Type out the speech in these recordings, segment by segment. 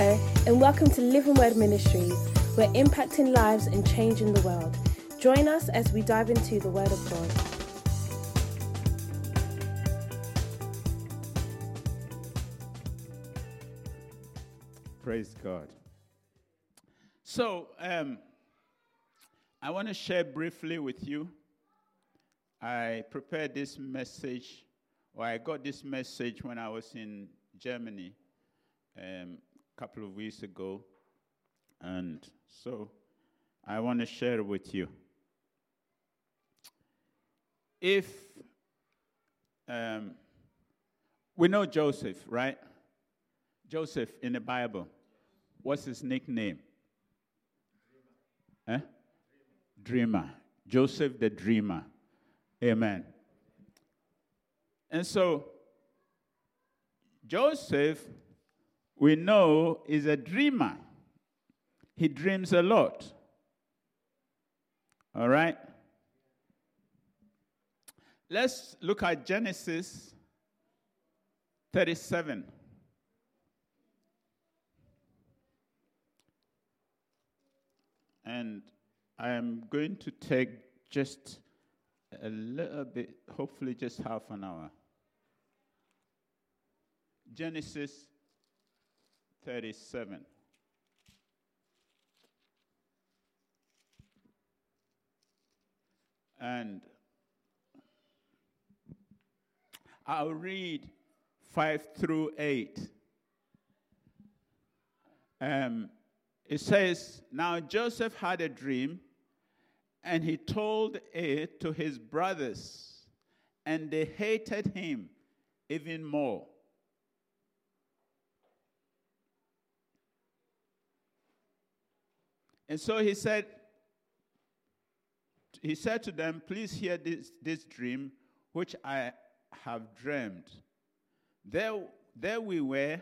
Hello, and welcome to Living Word Ministries. We're impacting lives and changing the world. Join us as we dive into the Word of God. Praise God. So, um, I want to share briefly with you. I prepared this message, or I got this message when I was in Germany um, couple of weeks ago. And so I want to share with you. If um, we know Joseph, right? Joseph in the Bible, what's his nickname? Eh? Dreamer. Joseph the Dreamer. Amen. And so, Joseph, we know, is a dreamer. He dreams a lot. All right? Let's look at Genesis 37. And I am going to take just a little bit, hopefully, just half an hour. Genesis 37. And I'll read 5 through 8. Um, it says, Now Joseph had a dream, and he told it to his brothers, and they hated him even more. And so he said, he said to them, Please hear this, this dream which I have dreamed. There, there we were,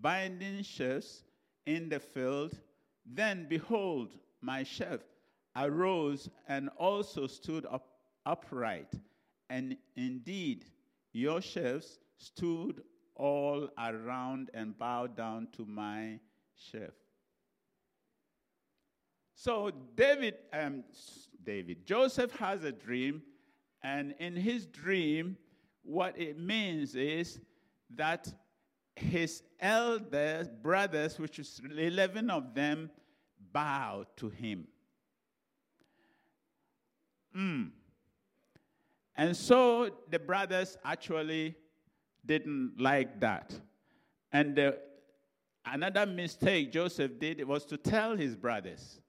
binding sheaves in the field. Then, behold, my sheaf arose and also stood up upright. And indeed, your sheaves stood all around and bowed down to my sheaf. So David, um, David, Joseph has a dream, and in his dream, what it means is that his elder brothers, which is 11 of them, bow to him. Mm. And so the brothers actually didn't like that. And the, another mistake Joseph did was to tell his brothers.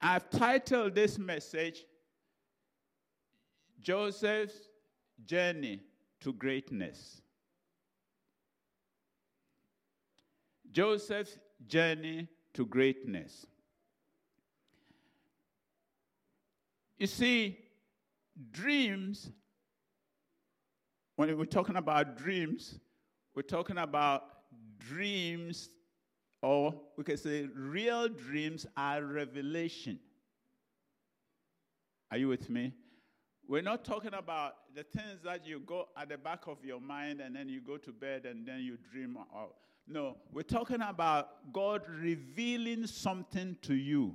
I've titled this message Joseph's Journey to Greatness. Joseph's Journey to Greatness. You see, dreams, when we're talking about dreams, we're talking about dreams or we can say real dreams are revelation. Are you with me? We're not talking about the things that you go at the back of your mind and then you go to bed and then you dream out. No, we're talking about God revealing something to you.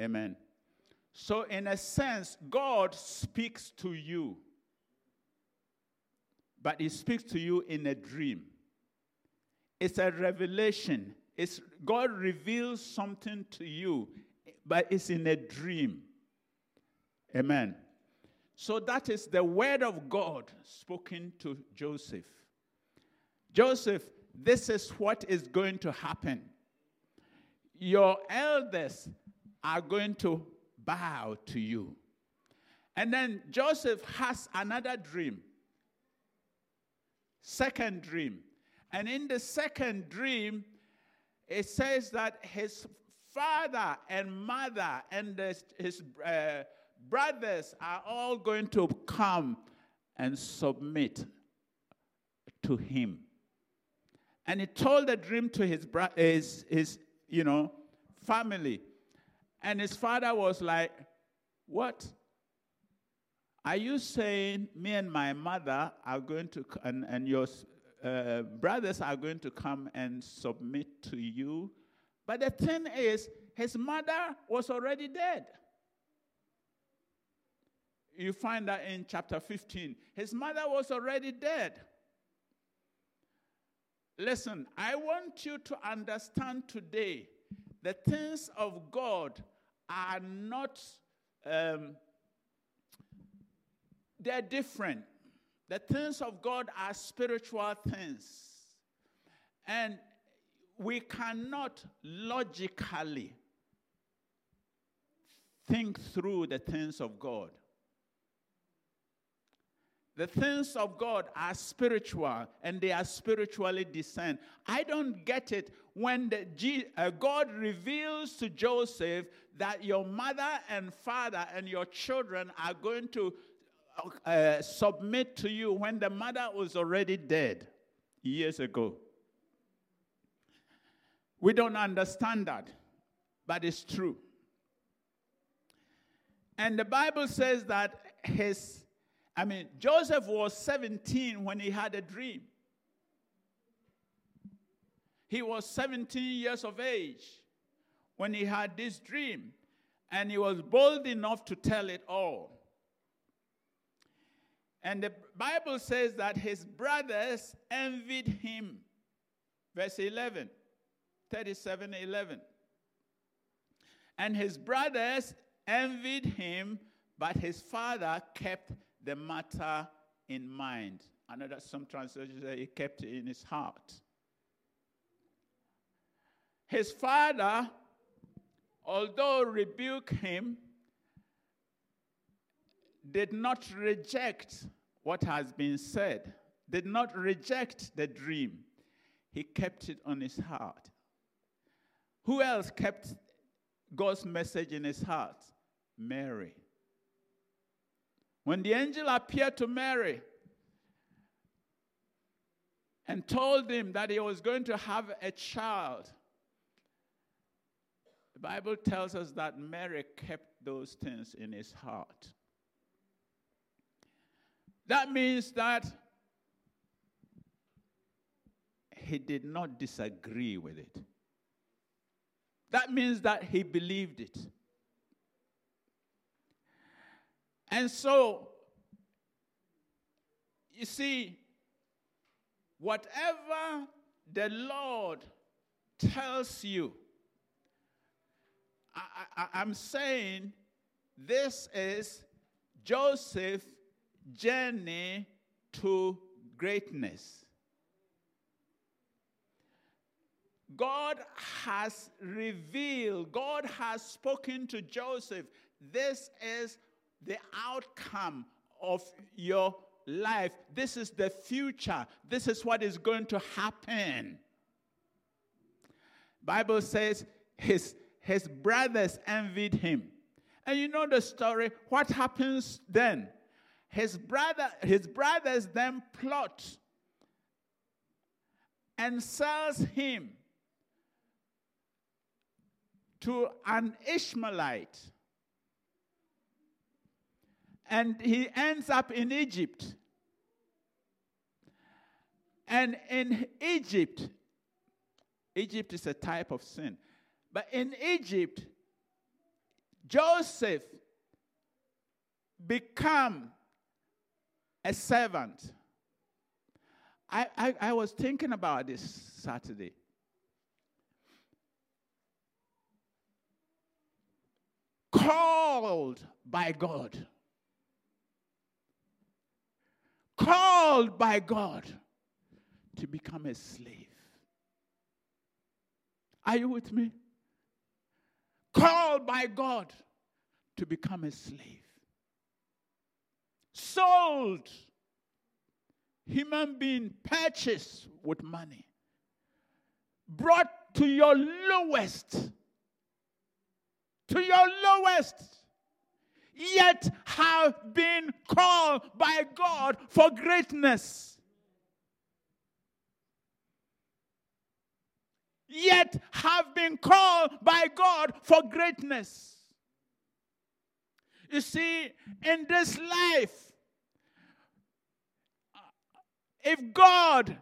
Amen. So, in a sense, God speaks to you, but He speaks to you in a dream. It's a revelation. It's God reveals something to you, but it's in a dream. Amen. So that is the word of God spoken to Joseph. Joseph, this is what is going to happen. Your elders are going to bow to you. And then Joseph has another dream. Second dream. And in the second dream, it says that his father and mother and his uh, brothers are all going to come and submit to him. And he told the dream to his, bro- his, his you know, family. And his father was like, What? Are you saying me and my mother are going to, and, and your uh, brothers are going to come and submit to you? But the thing is, his mother was already dead. You find that in chapter 15. His mother was already dead. Listen, I want you to understand today the things of God are not, um, they're different. The things of God are spiritual things. And we cannot logically think through the things of God. The things of God are spiritual and they are spiritually discerned. I don't get it when the G, uh, God reveals to Joseph that your mother and father and your children are going to uh, submit to you when the mother was already dead years ago. We don't understand that, but it's true. And the Bible says that his I mean, Joseph was 17 when he had a dream. He was 17 years of age when he had this dream, and he was bold enough to tell it all. And the Bible says that his brothers envied him. Verse 11, 37 11. And his brothers envied him, but his father kept the matter in mind. Another some translations say he kept it in his heart. His father, although rebuked him, did not reject what has been said, did not reject the dream. He kept it on his heart. Who else kept God's message in his heart? Mary. When the angel appeared to Mary and told him that he was going to have a child, the Bible tells us that Mary kept those things in his heart. That means that he did not disagree with it. That means that he believed it. And so, you see, whatever the Lord tells you, I, am saying this is Joseph's journey to greatness. God has revealed, God has spoken to Joseph. This is the outcome of your life. This is the future. This is what is going to happen. Bible says his, his brothers envied him. And you know the story. What happens then? His brother, his brothers then plot and sells him to an Ishmaelite and he ends up in Egypt. And in Egypt, Egypt is a type of sin. But in Egypt, Joseph become a servant. I, I, I was thinking about this Saturday. Called by God called by God to become a slave. Are you with me? Called by God to become a slave. Sold. Human being purchased with money. Brought to your lowest. To your lowest yet have been called by God for greatness. Yet have been called by God for greatness. You see, in this life, if God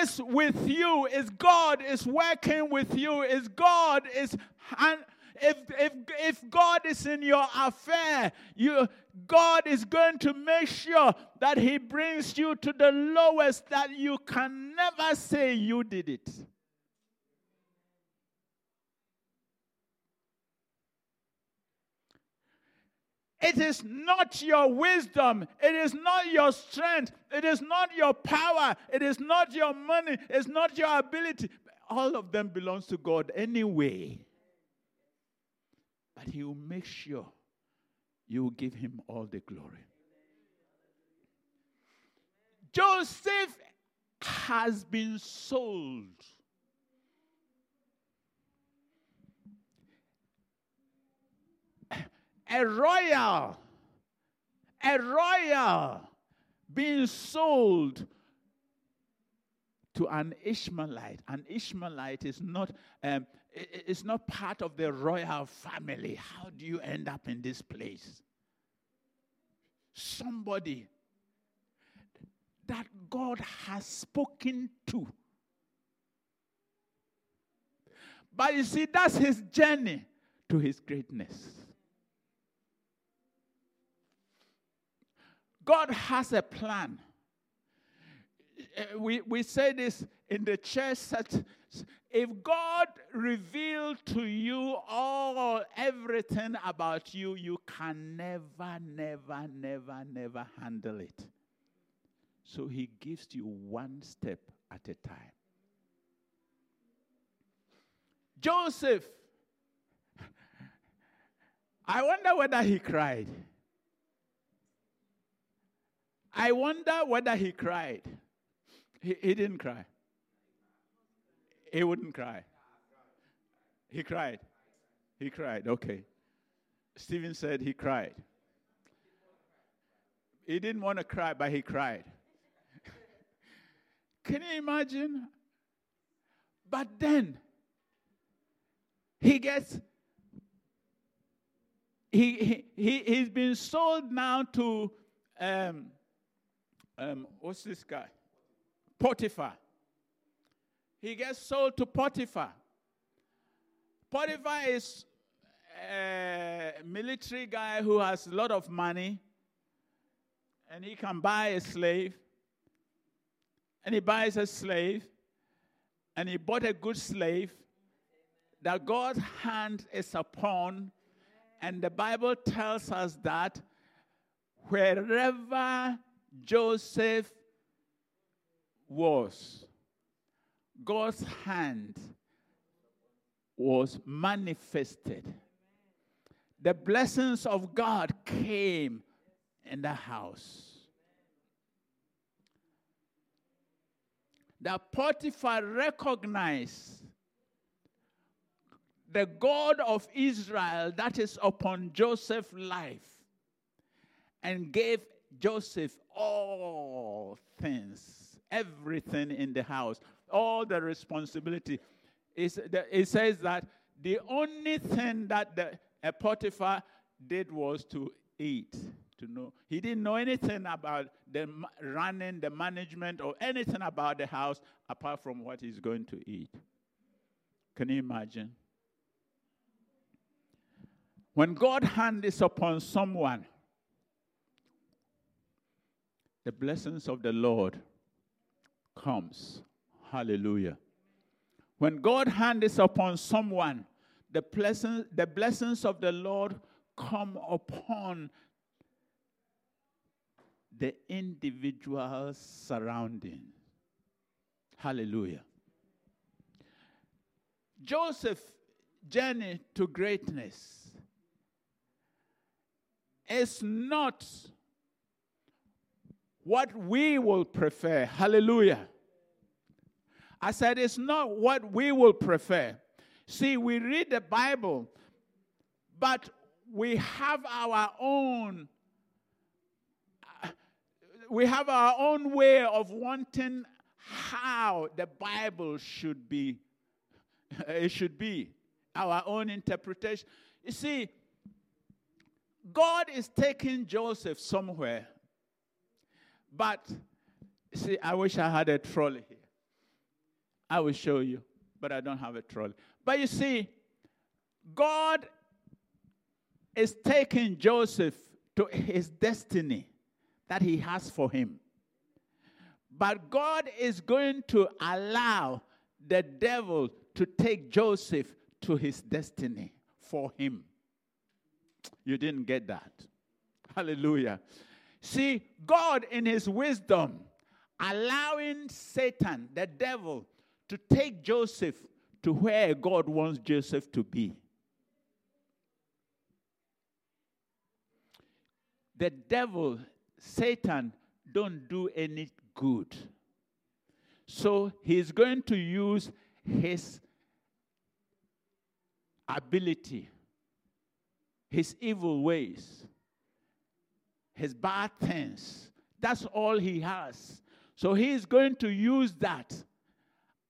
is with you, if God is working with you, if God is and if if if God is in your affair, you God is going to make sure that He brings you to the lowest that you can never say you did it. It is not your wisdom. It is not your strength. It is not your power. It is not your money. It's not your ability. All of them belongs to God anyway. But He will make sure you will give Him all the glory. Joseph has been sold. A royal, a royal being sold to an Ishmaelite. An Ishmaelite is not, um, is not part of the royal family. How do you end up in this place? Somebody that God has spoken to. But you see, that's his journey to his greatness. God has a plan. Uh, we, we say this in the church that if God revealed to you all everything about you, you can never, never, never, never handle it. So he gives you one step at a time. Joseph, I wonder whether he cried. I wonder whether he cried. He, he didn't cry. He wouldn't cry. He cried. He cried. Okay. Stephen said he cried. He didn't want to cry, but he cried. Can you imagine? But then he gets he, he, he he's been sold now to um, um, what's this guy? Potiphar. He gets sold to Potiphar. Potiphar is a military guy who has a lot of money and he can buy a slave. And he buys a slave and he bought a good slave that God's hand is upon. And the Bible tells us that wherever Joseph was, God's hand was manifested. The blessings of God came in the house. That Potiphar recognized the God of Israel that is upon Joseph's life and gave Joseph all things, everything in the house, all the responsibility. Is it says that the only thing that the Potiphar did was to eat, to know. He didn't know anything about the running, the management, or anything about the house apart from what he's going to eat. Can you imagine? When God hand is upon someone, the blessings of the Lord comes. Hallelujah. When God hand is upon someone, the blessings, the blessings of the Lord come upon the individual's surrounding. Hallelujah. Joseph journey to greatness is not what we will prefer. Hallelujah. I said it's not what we will prefer. See, we read the Bible, but we have our own we have our own way of wanting how the Bible should be it should be our own interpretation. You see, God is taking Joseph somewhere. But see, I wish I had a trolley here. I will show you, but I don't have a trolley. But you see, God is taking Joseph to his destiny that he has for him. But God is going to allow the devil to take Joseph to his destiny for him. You didn't get that. Hallelujah. See, God, in his wisdom, allowing Satan, the devil, to take Joseph to where God wants Joseph to be. The devil, Satan, don't do any good. So he's going to use his ability, his evil ways, his bad things. That's all he has. So he's going to use that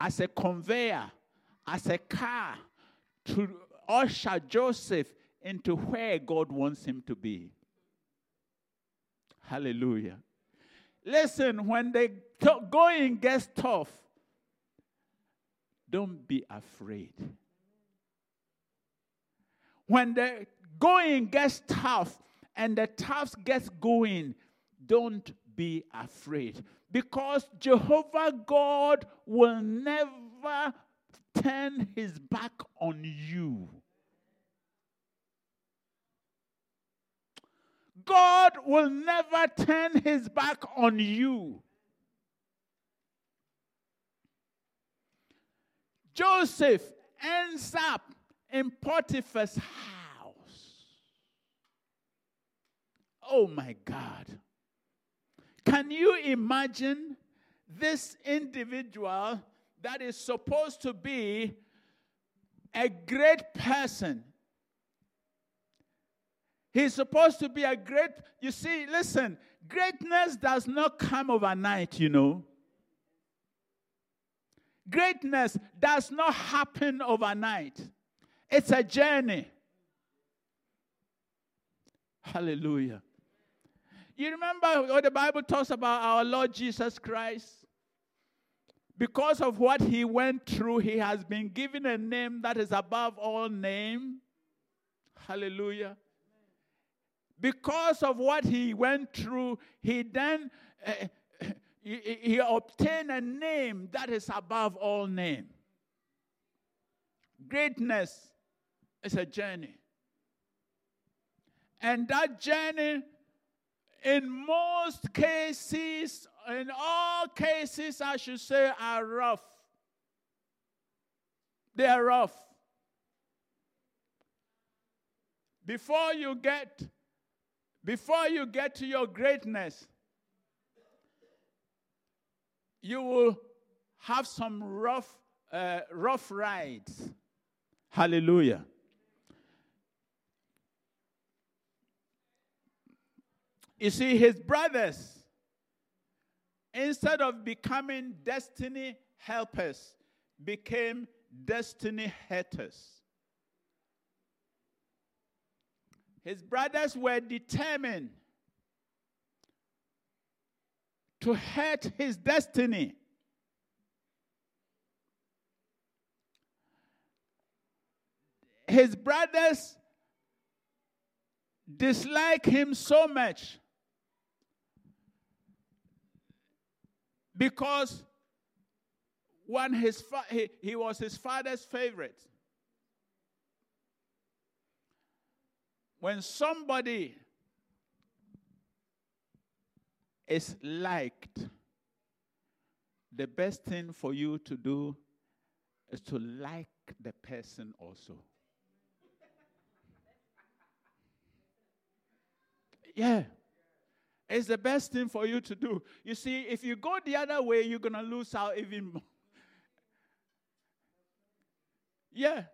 as a conveyor, as a car to usher Joseph into where God wants him to be. Hallelujah. Listen, when the going gets tough, don't be afraid. When the going gets tough and the task gets going, don't be afraid. Because Jehovah God will never turn his back on you. God will never turn his back on you. Joseph ends up in Potiphar's house. Oh my God. Can you imagine this individual that is supposed to be a great person? He's supposed to be a great, you see, listen, greatness does not come overnight, you know. Greatness does not happen overnight. It's a journey. Hallelujah. You remember what the Bible talks about our Lord Jesus Christ? Because of what he went through, he has been given a name that is above all name. Hallelujah. Because of what he went through, he then uh, he, he obtained a name that is above all name. Greatness is a journey. And that journey in most cases, in all cases, I should say, are rough. They are rough. Before you get, before you get to your greatness, you will have some rough, uh, rough rides. Hallelujah. You see, his brothers, instead of becoming destiny helpers, became destiny haters. His brothers were determined to hurt his destiny. His brothers dislike him so much because when his fa- he, he was his father's favorite. When somebody is liked, the best thing for you to do is to like the person also. Yeah. It's the best thing for you to do. You see, if you go the other way, you're going to lose out even more. Yeah.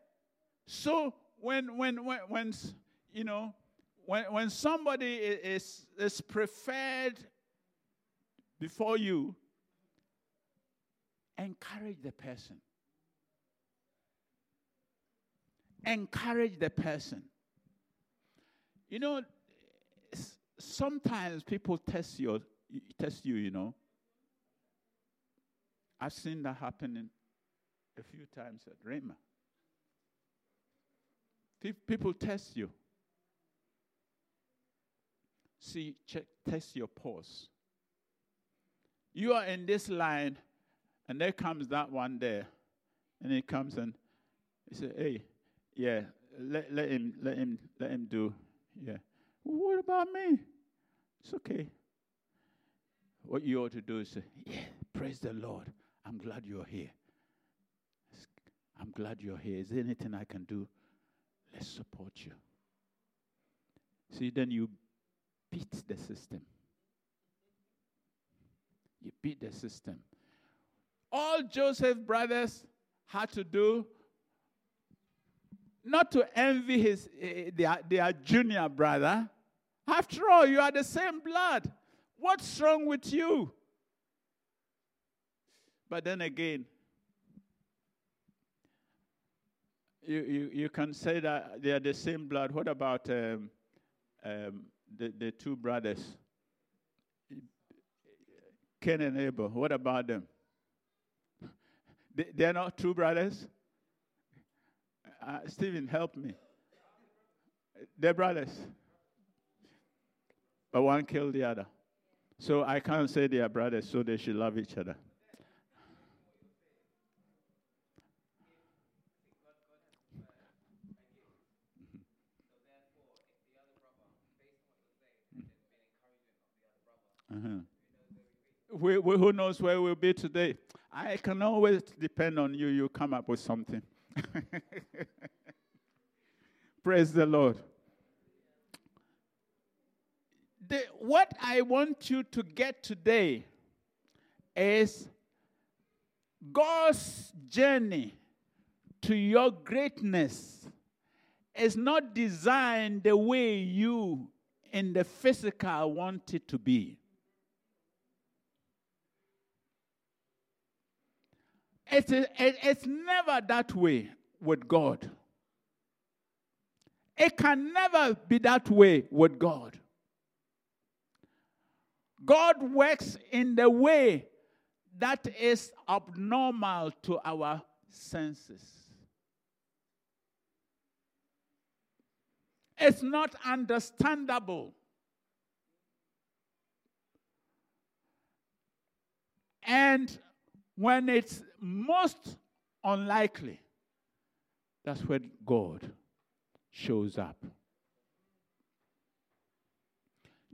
So when when when when you know when when somebody is is preferred before you, encourage the person. Encourage the person. You know, sometimes people test you, test you, you know. I've seen that happening a few times at Rhema. People test you. See, check, test your pulse. You are in this line, and there comes that one there, and he comes and he said, "Hey, yeah, let, let him, let him, let him do, yeah. What about me? It's okay. What you ought to do is say, yeah, praise the Lord. I'm glad you're here. I'm glad you're here. Is there anything I can do? Let's support you. See, then you beat the system. You beat the system. All Joseph's brothers had to do, not to envy his eh, their, their junior brother. After all, you are the same blood. What's wrong with you? But then again, you, you, you can say that they are the same blood. What about um, um, the, the two brothers, Cain and Abel? What about them? They, they're not two brothers? Uh, Stephen, help me. They're brothers. But one killed the other. So I can't say they are brothers, so they should love each other. Uh-huh. We, we, who knows where we'll be today? I can always depend on you. You come up with something. Praise the Lord. The, what I want you to get today is God's journey to your greatness is not designed the way you in the physical want it to be. It's, it, it's never that way with God. It can never be that way with God. God works in the way that is abnormal to our senses. It's not understandable. And when it's most unlikely, that's when God shows up.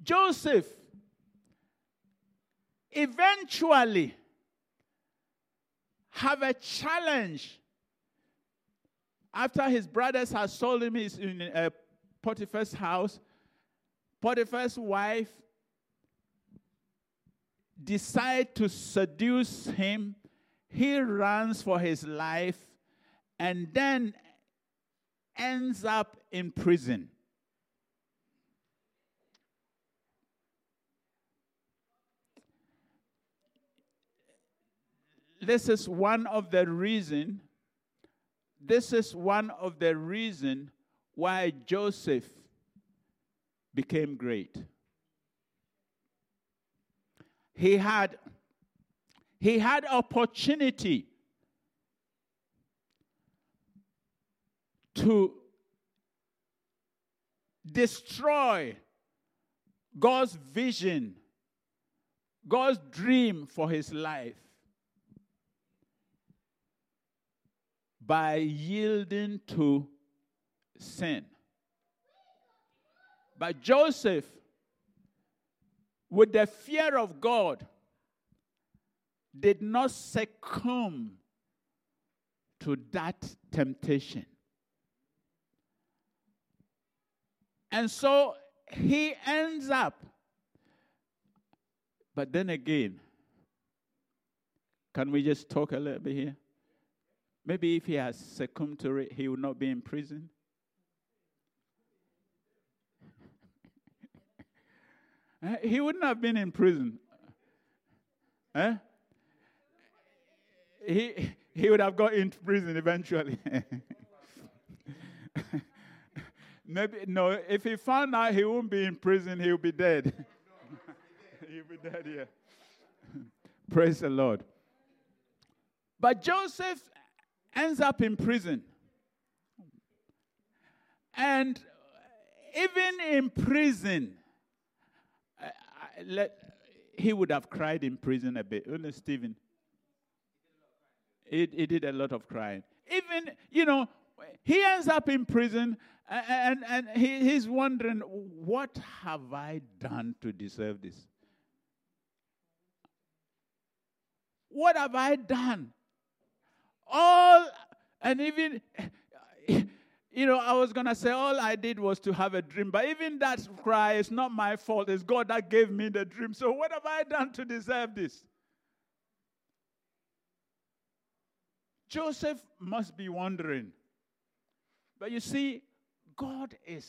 Joseph eventually have a challenge after his brothers had sold him his, in uh, Potiphar's house. Potiphar's wife decide to seduce him. He runs for his life and then ends up in prison. This is one of the reason this is one of the reason why Joseph became great. He had he had opportunity to destroy God's vision, God's dream for his life by yielding to sin. But Joseph, with the fear of God, did not succumb to that temptation. And so he ends up. But then again, can we just talk a little bit here? Maybe if he has succumbed to it, he would not be in prison. Uh, he wouldn't have been in prison. Huh? He, he would have got into prison eventually. Maybe no. If he found out, he won't be in prison. He'll be dead. He'll be dead here. Praise the Lord. But Joseph ends up in prison. And even in prison, I, I, let, he would have cried in prison a bit. Only Stephen. He, he did a lot of crying. Even, you know, he ends up in prison and, and, and he, he's wondering, what have I done to deserve this? What have I done? All, and even, you know, I was going to say all I did was to have a dream, but even that cry is not my fault. It's God that gave me the dream. So what have I done to deserve this? Joseph must be wondering. But you see, God is.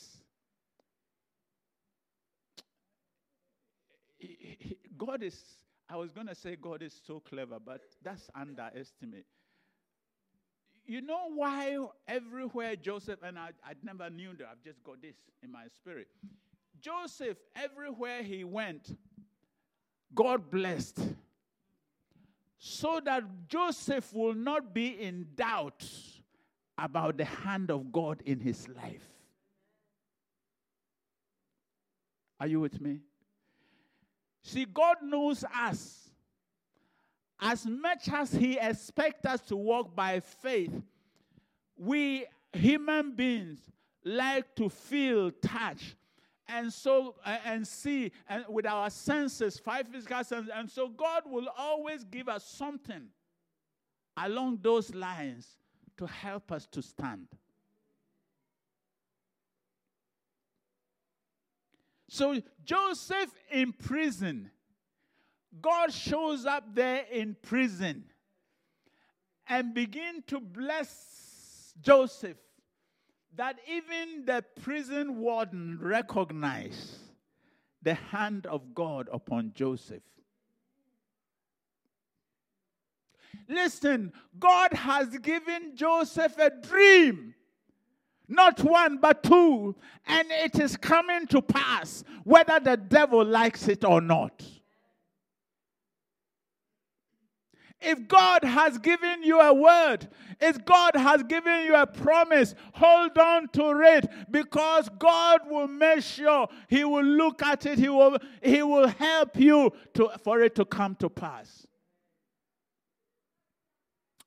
God is, I was going to say God is so clever, but that's underestimate. You know why everywhere Joseph, and I, I never knew that, I've just got this in my spirit. Joseph, everywhere he went, God blessed. So that Joseph will not be in doubt about the hand of God in his life. Are you with me? See, God knows us. As much as He expects us to walk by faith, we human beings like to feel, touch, and so uh, and see and with our senses five physical senses. And so god will always give us something along those lines to help us to stand. So Joseph in prison, God shows up there in prison and begin to bless Joseph that even the prison warden recognized the hand of God upon Joseph. Listen, God has given Joseph a dream not one, but two. And it is coming to pass, whether the devil likes it or not. If God has given you a word, if God has given you a promise, hold on to it because God will make sure He will look at it, He will, he will help you to, for it to come to pass.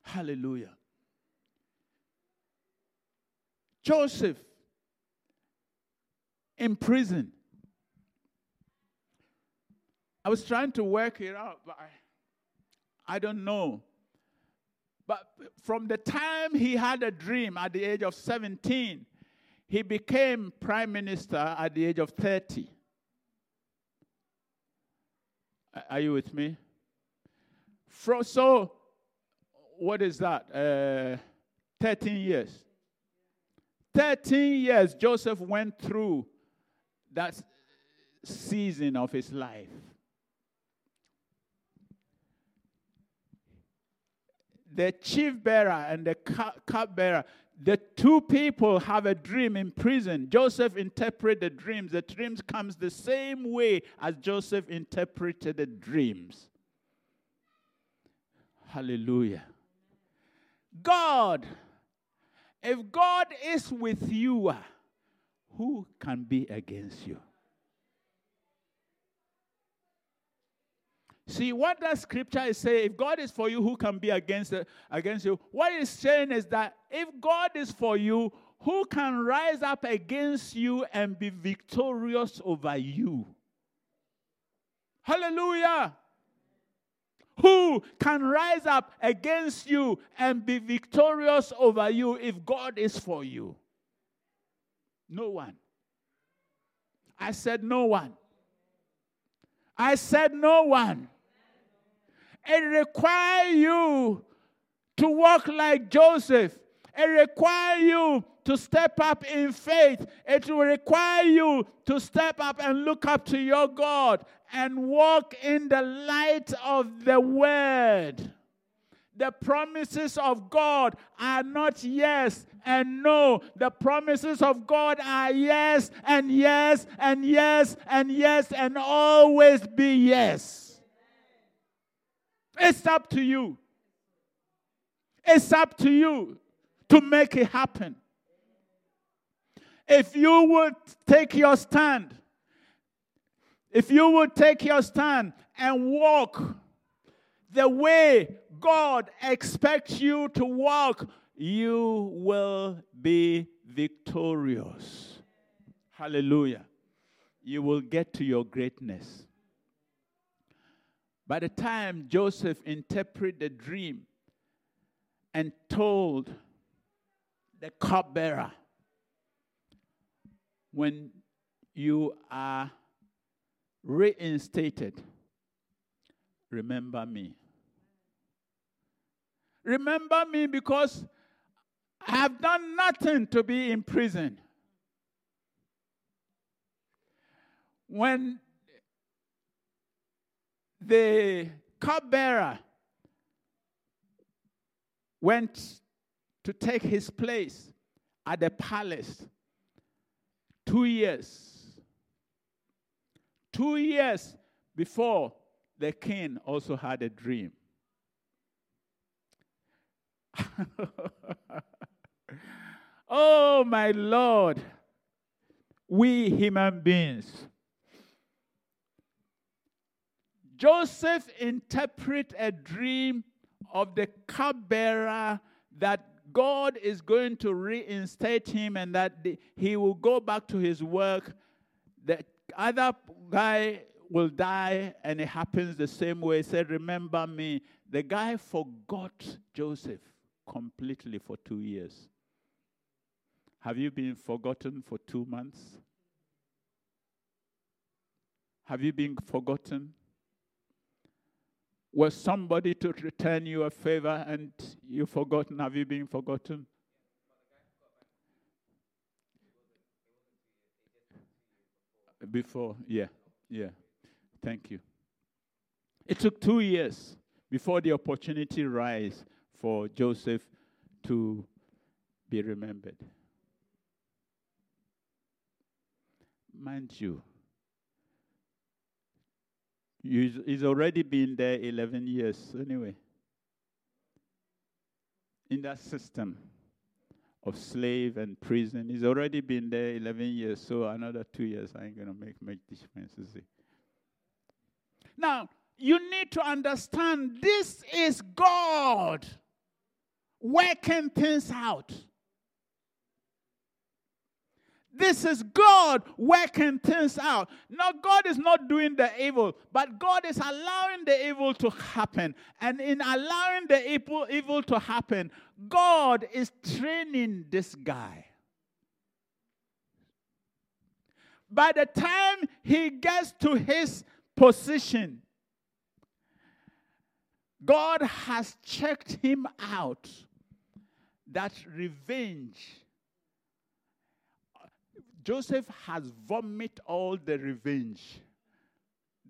Hallelujah. Joseph in prison. I was trying to work it out, but I, I don't know. But from the time he had a dream at the age of 17, he became prime minister at the age of 30. Are you with me? From, so, what is that? Uh, 13 years. 13 years Joseph went through that season of his life. The chief bearer and the cup bearer, the two people have a dream in prison. Joseph interpreted the dreams. The dreams comes the same way as Joseph interpreted the dreams. Hallelujah. God if God is with you, who can be against you? See, what that scripture is saying, if God is for you, who can be against, against you? What it's saying is that if God is for you, who can rise up against you and be victorious over you? Hallelujah. Who can rise up against you and be victorious over you if God is for you? No one. I said, No one. I said, No one. It requires you to walk like Joseph. It requires you to step up in faith. It will require you to step up and look up to your God and walk in the light of the word. The promises of God are not yes and no. The promises of God are yes and yes and yes and yes and always be yes. It's up to you. It's up to you to make it happen. If you would take your stand, if you would take your stand and walk the way God expects you to walk, you will be victorious. Hallelujah. You will get to your greatness. By the time Joseph interpreted the dream and told the cupbearer, when you are reinstated, remember me. Remember me because I have done nothing to be in prison. When the cupbearer went to take his place at the palace, two years. Two years before the king also had a dream. oh, my Lord, we human beings. Joseph interpret a dream of the cupbearer that God is going to reinstate him and that the, he will go back to his work. The other guy will die, and it happens the same way. He said, Remember me. The guy forgot Joseph completely for two years. Have you been forgotten for two months? Have you been forgotten? Was somebody to return you a favor and you've forgotten? Have you been forgotten? Before, yeah, yeah. Thank you. It took two years before the opportunity rise for Joseph to be remembered. Mind you, he's already been there 11 years anyway. In that system of slave and prison, he's already been there 11 years, so another two years I ain't going to make much difference, it? Now, you need to understand this is God working things out. This is God working things out. Now, God is not doing the evil, but God is allowing the evil to happen. And in allowing the evil, evil to happen, God is training this guy. By the time he gets to his position, God has checked him out that revenge. Joseph has vomited all the revenge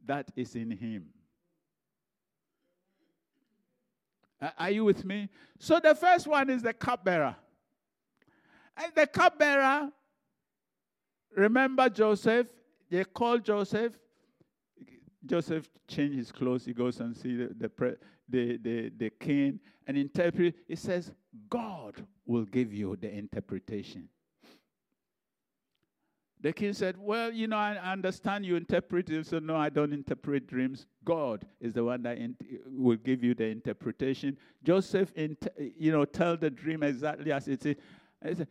that is in him. Are you with me? So the first one is the cupbearer. And the cupbearer, remember Joseph? They call Joseph. Joseph changed his clothes. He goes and see the, the, the, the, the king and interpret. He says, God will give you the interpretation. The king said, Well, you know, I understand you interpret it. So, no, I don't interpret dreams. God is the one that will give you the interpretation. Joseph, you know, tell the dream exactly as it is.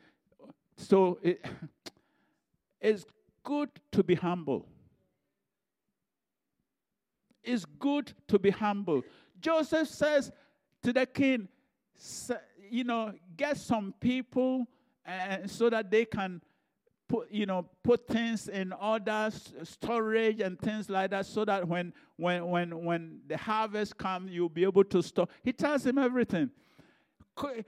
So, it, it's good to be humble. It's good to be humble. Joseph says to the king, you know, get some people uh, so that they can put you know put things in order storage and things like that so that when when when when the harvest comes you'll be able to store. He tells him everything. Eh,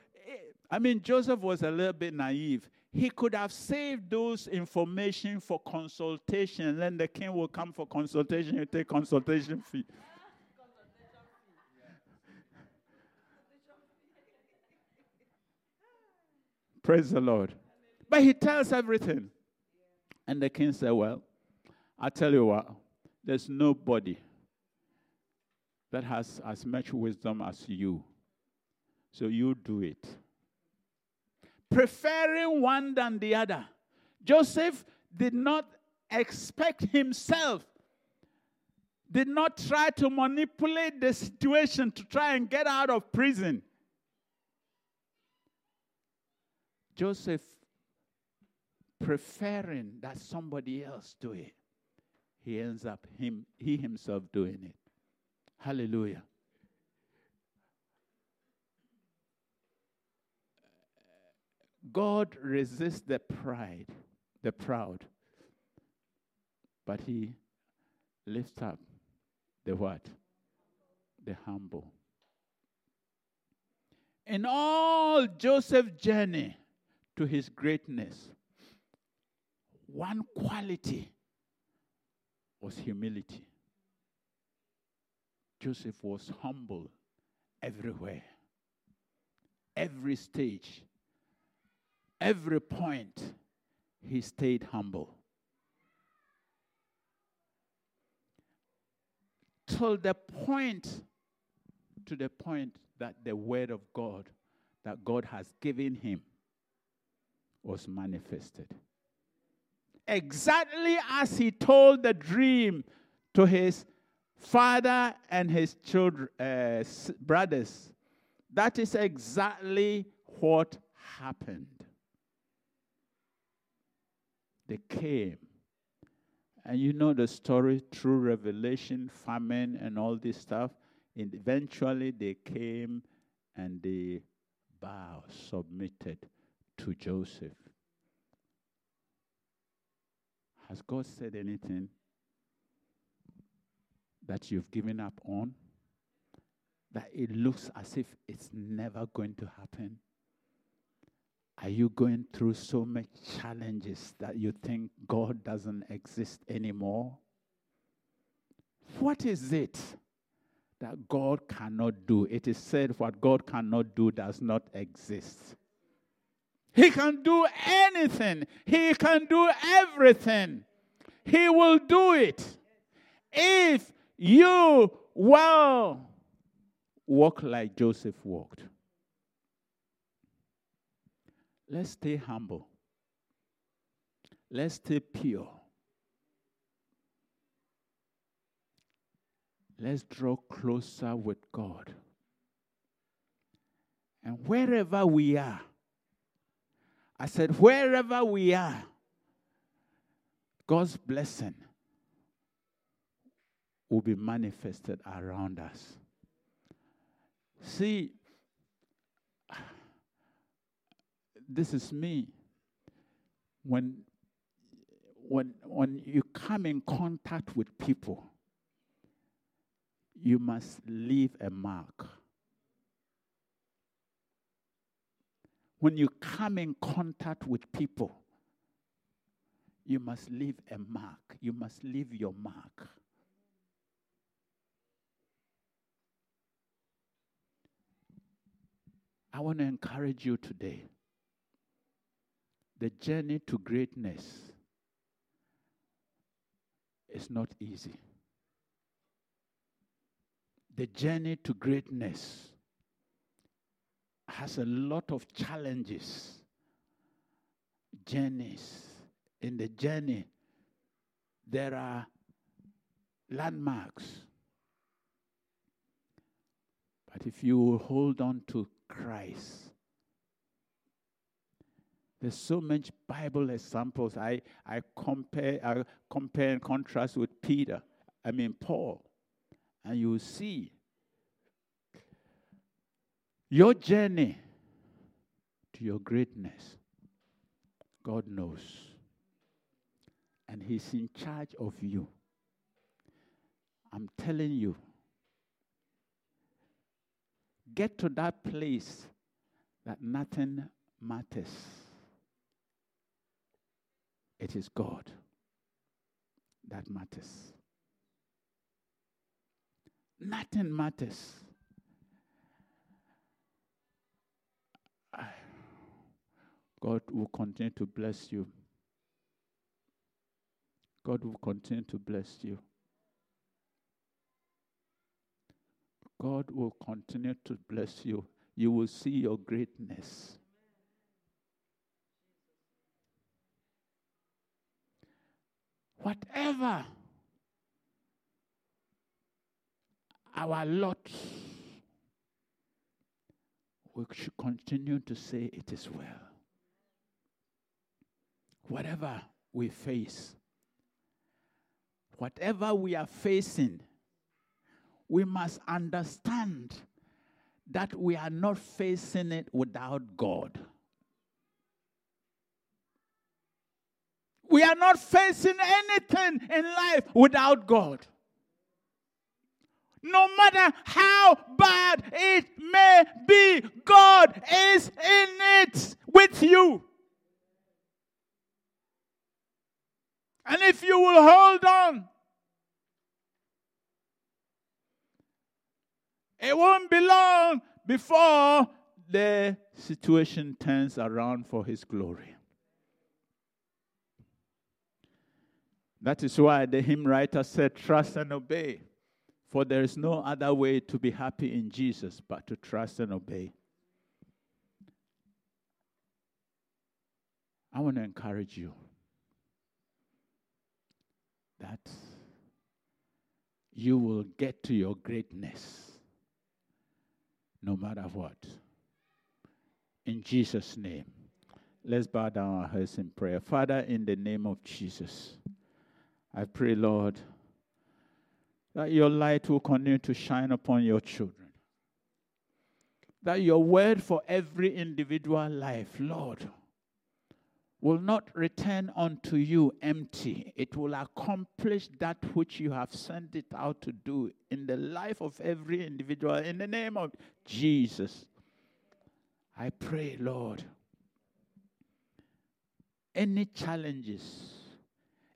I mean joseph was a little bit naive. He could have saved those information for consultation then the king will come for consultation you take consultation fee. Praise the Lord. But he tells everything. And the king said, Well, I tell you what, there's nobody that has as much wisdom as you. So you do it. Preferring one than the other. Joseph did not expect himself, did not try to manipulate the situation to try and get out of prison. Joseph preferring that somebody else do it, he ends up him he himself doing it. Hallelujah. God resists the pride, the proud, but he lifts up the what? The humble. In all Joseph's journey to his greatness, one quality was humility. Joseph was humble everywhere, every stage, every point, he stayed humble. Till the point, to the point that the word of God that God has given him was manifested exactly as he told the dream to his father and his children, uh, brothers. That is exactly what happened. They came. And you know the story through revelation, famine, and all this stuff. And eventually they came and they bowed, submitted to Joseph. Has God said anything that you've given up on? That it looks as if it's never going to happen? Are you going through so many challenges that you think God doesn't exist anymore? What is it that God cannot do? It is said what God cannot do does not exist. He can do anything, He can do everything. He will do it if you will walk like Joseph walked. Let's stay humble. Let's stay pure. Let's draw closer with God. And wherever we are, I said, wherever we are, God's blessing will be manifested around us. See, this is me. When, when, when you come in contact with people, you must leave a mark. When you come in contact with people, you must leave a mark. You must leave your mark. I want to encourage you today. The journey to greatness is not easy. The journey to greatness has a lot of challenges, journeys. In the journey, there are landmarks. But if you hold on to Christ, there's so much Bible examples. I, I compare I compare and contrast with Peter, I mean Paul, and you see your journey to your greatness, God knows. And He's in charge of you. I'm telling you, get to that place that nothing matters. It is God that matters. Nothing matters. God will continue to bless you. God will continue to bless you. God will continue to bless you. You will see your greatness. Whatever our lot, we should continue to say it is well. Whatever we face, whatever we are facing, we must understand that we are not facing it without God. We are not facing anything in life without God. No matter how bad it may be, God is in it with you. And if you will hold on, it won't be long before the situation turns around for His glory. That is why the hymn writer said, Trust and obey. For there is no other way to be happy in Jesus but to trust and obey. I want to encourage you that you will get to your greatness no matter what. In Jesus' name. Let's bow down our heads in prayer. Father, in the name of Jesus. I pray, Lord, that your light will continue to shine upon your children. That your word for every individual life, Lord, will not return unto you empty. It will accomplish that which you have sent it out to do in the life of every individual. In the name of Jesus, I pray, Lord, any challenges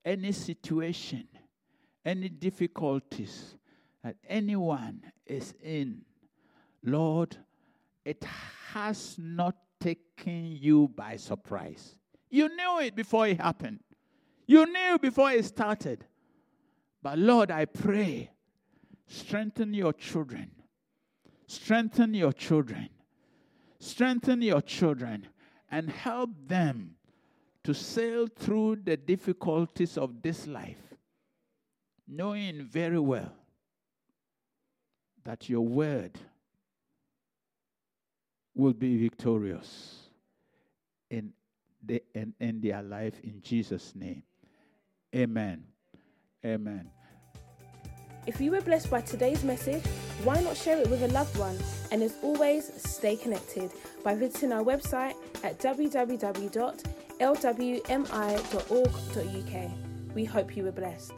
any situation, any difficulties that anyone is in, Lord, it has not taken you by surprise. You knew it before it happened. You knew before it started. But Lord, I pray, strengthen your children. Strengthen your children. Strengthen your children and help them to sail through the difficulties of this life, knowing very well that your word will be victorious in, the, in, in their life in Jesus' name. Amen. Amen. If you were blessed by today's message, why not share it with a loved one? And as always, stay connected by visiting our website at www lwmi.org.uk. We hope you were blessed.